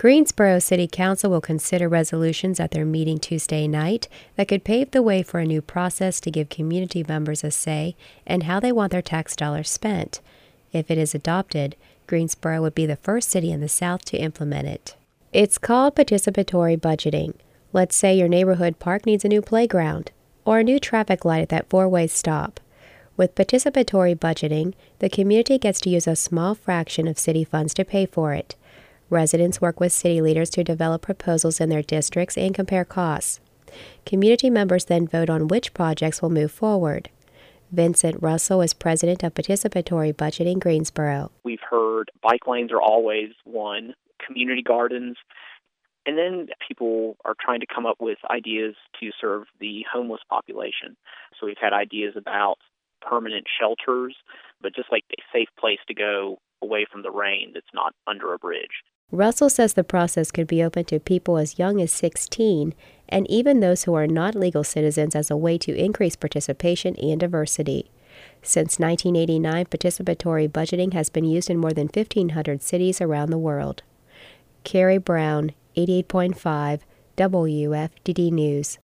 Greensboro City Council will consider resolutions at their meeting Tuesday night that could pave the way for a new process to give community members a say in how they want their tax dollars spent. If it is adopted, Greensboro would be the first city in the South to implement it. It's called participatory budgeting. Let's say your neighborhood park needs a new playground or a new traffic light at that four way stop. With participatory budgeting, the community gets to use a small fraction of city funds to pay for it. Residents work with city leaders to develop proposals in their districts and compare costs. Community members then vote on which projects will move forward. Vincent Russell is president of Participatory Budgeting Greensboro. We've heard bike lanes are always one, community gardens, and then people are trying to come up with ideas to serve the homeless population. So we've had ideas about permanent shelters, but just like a safe place to go away from the rain that's not under a bridge. Russell says the process could be open to people as young as 16 and even those who are not legal citizens as a way to increase participation and diversity. Since 1989, participatory budgeting has been used in more than 1,500 cities around the world. Keri Brown, 88.5 WFDD News.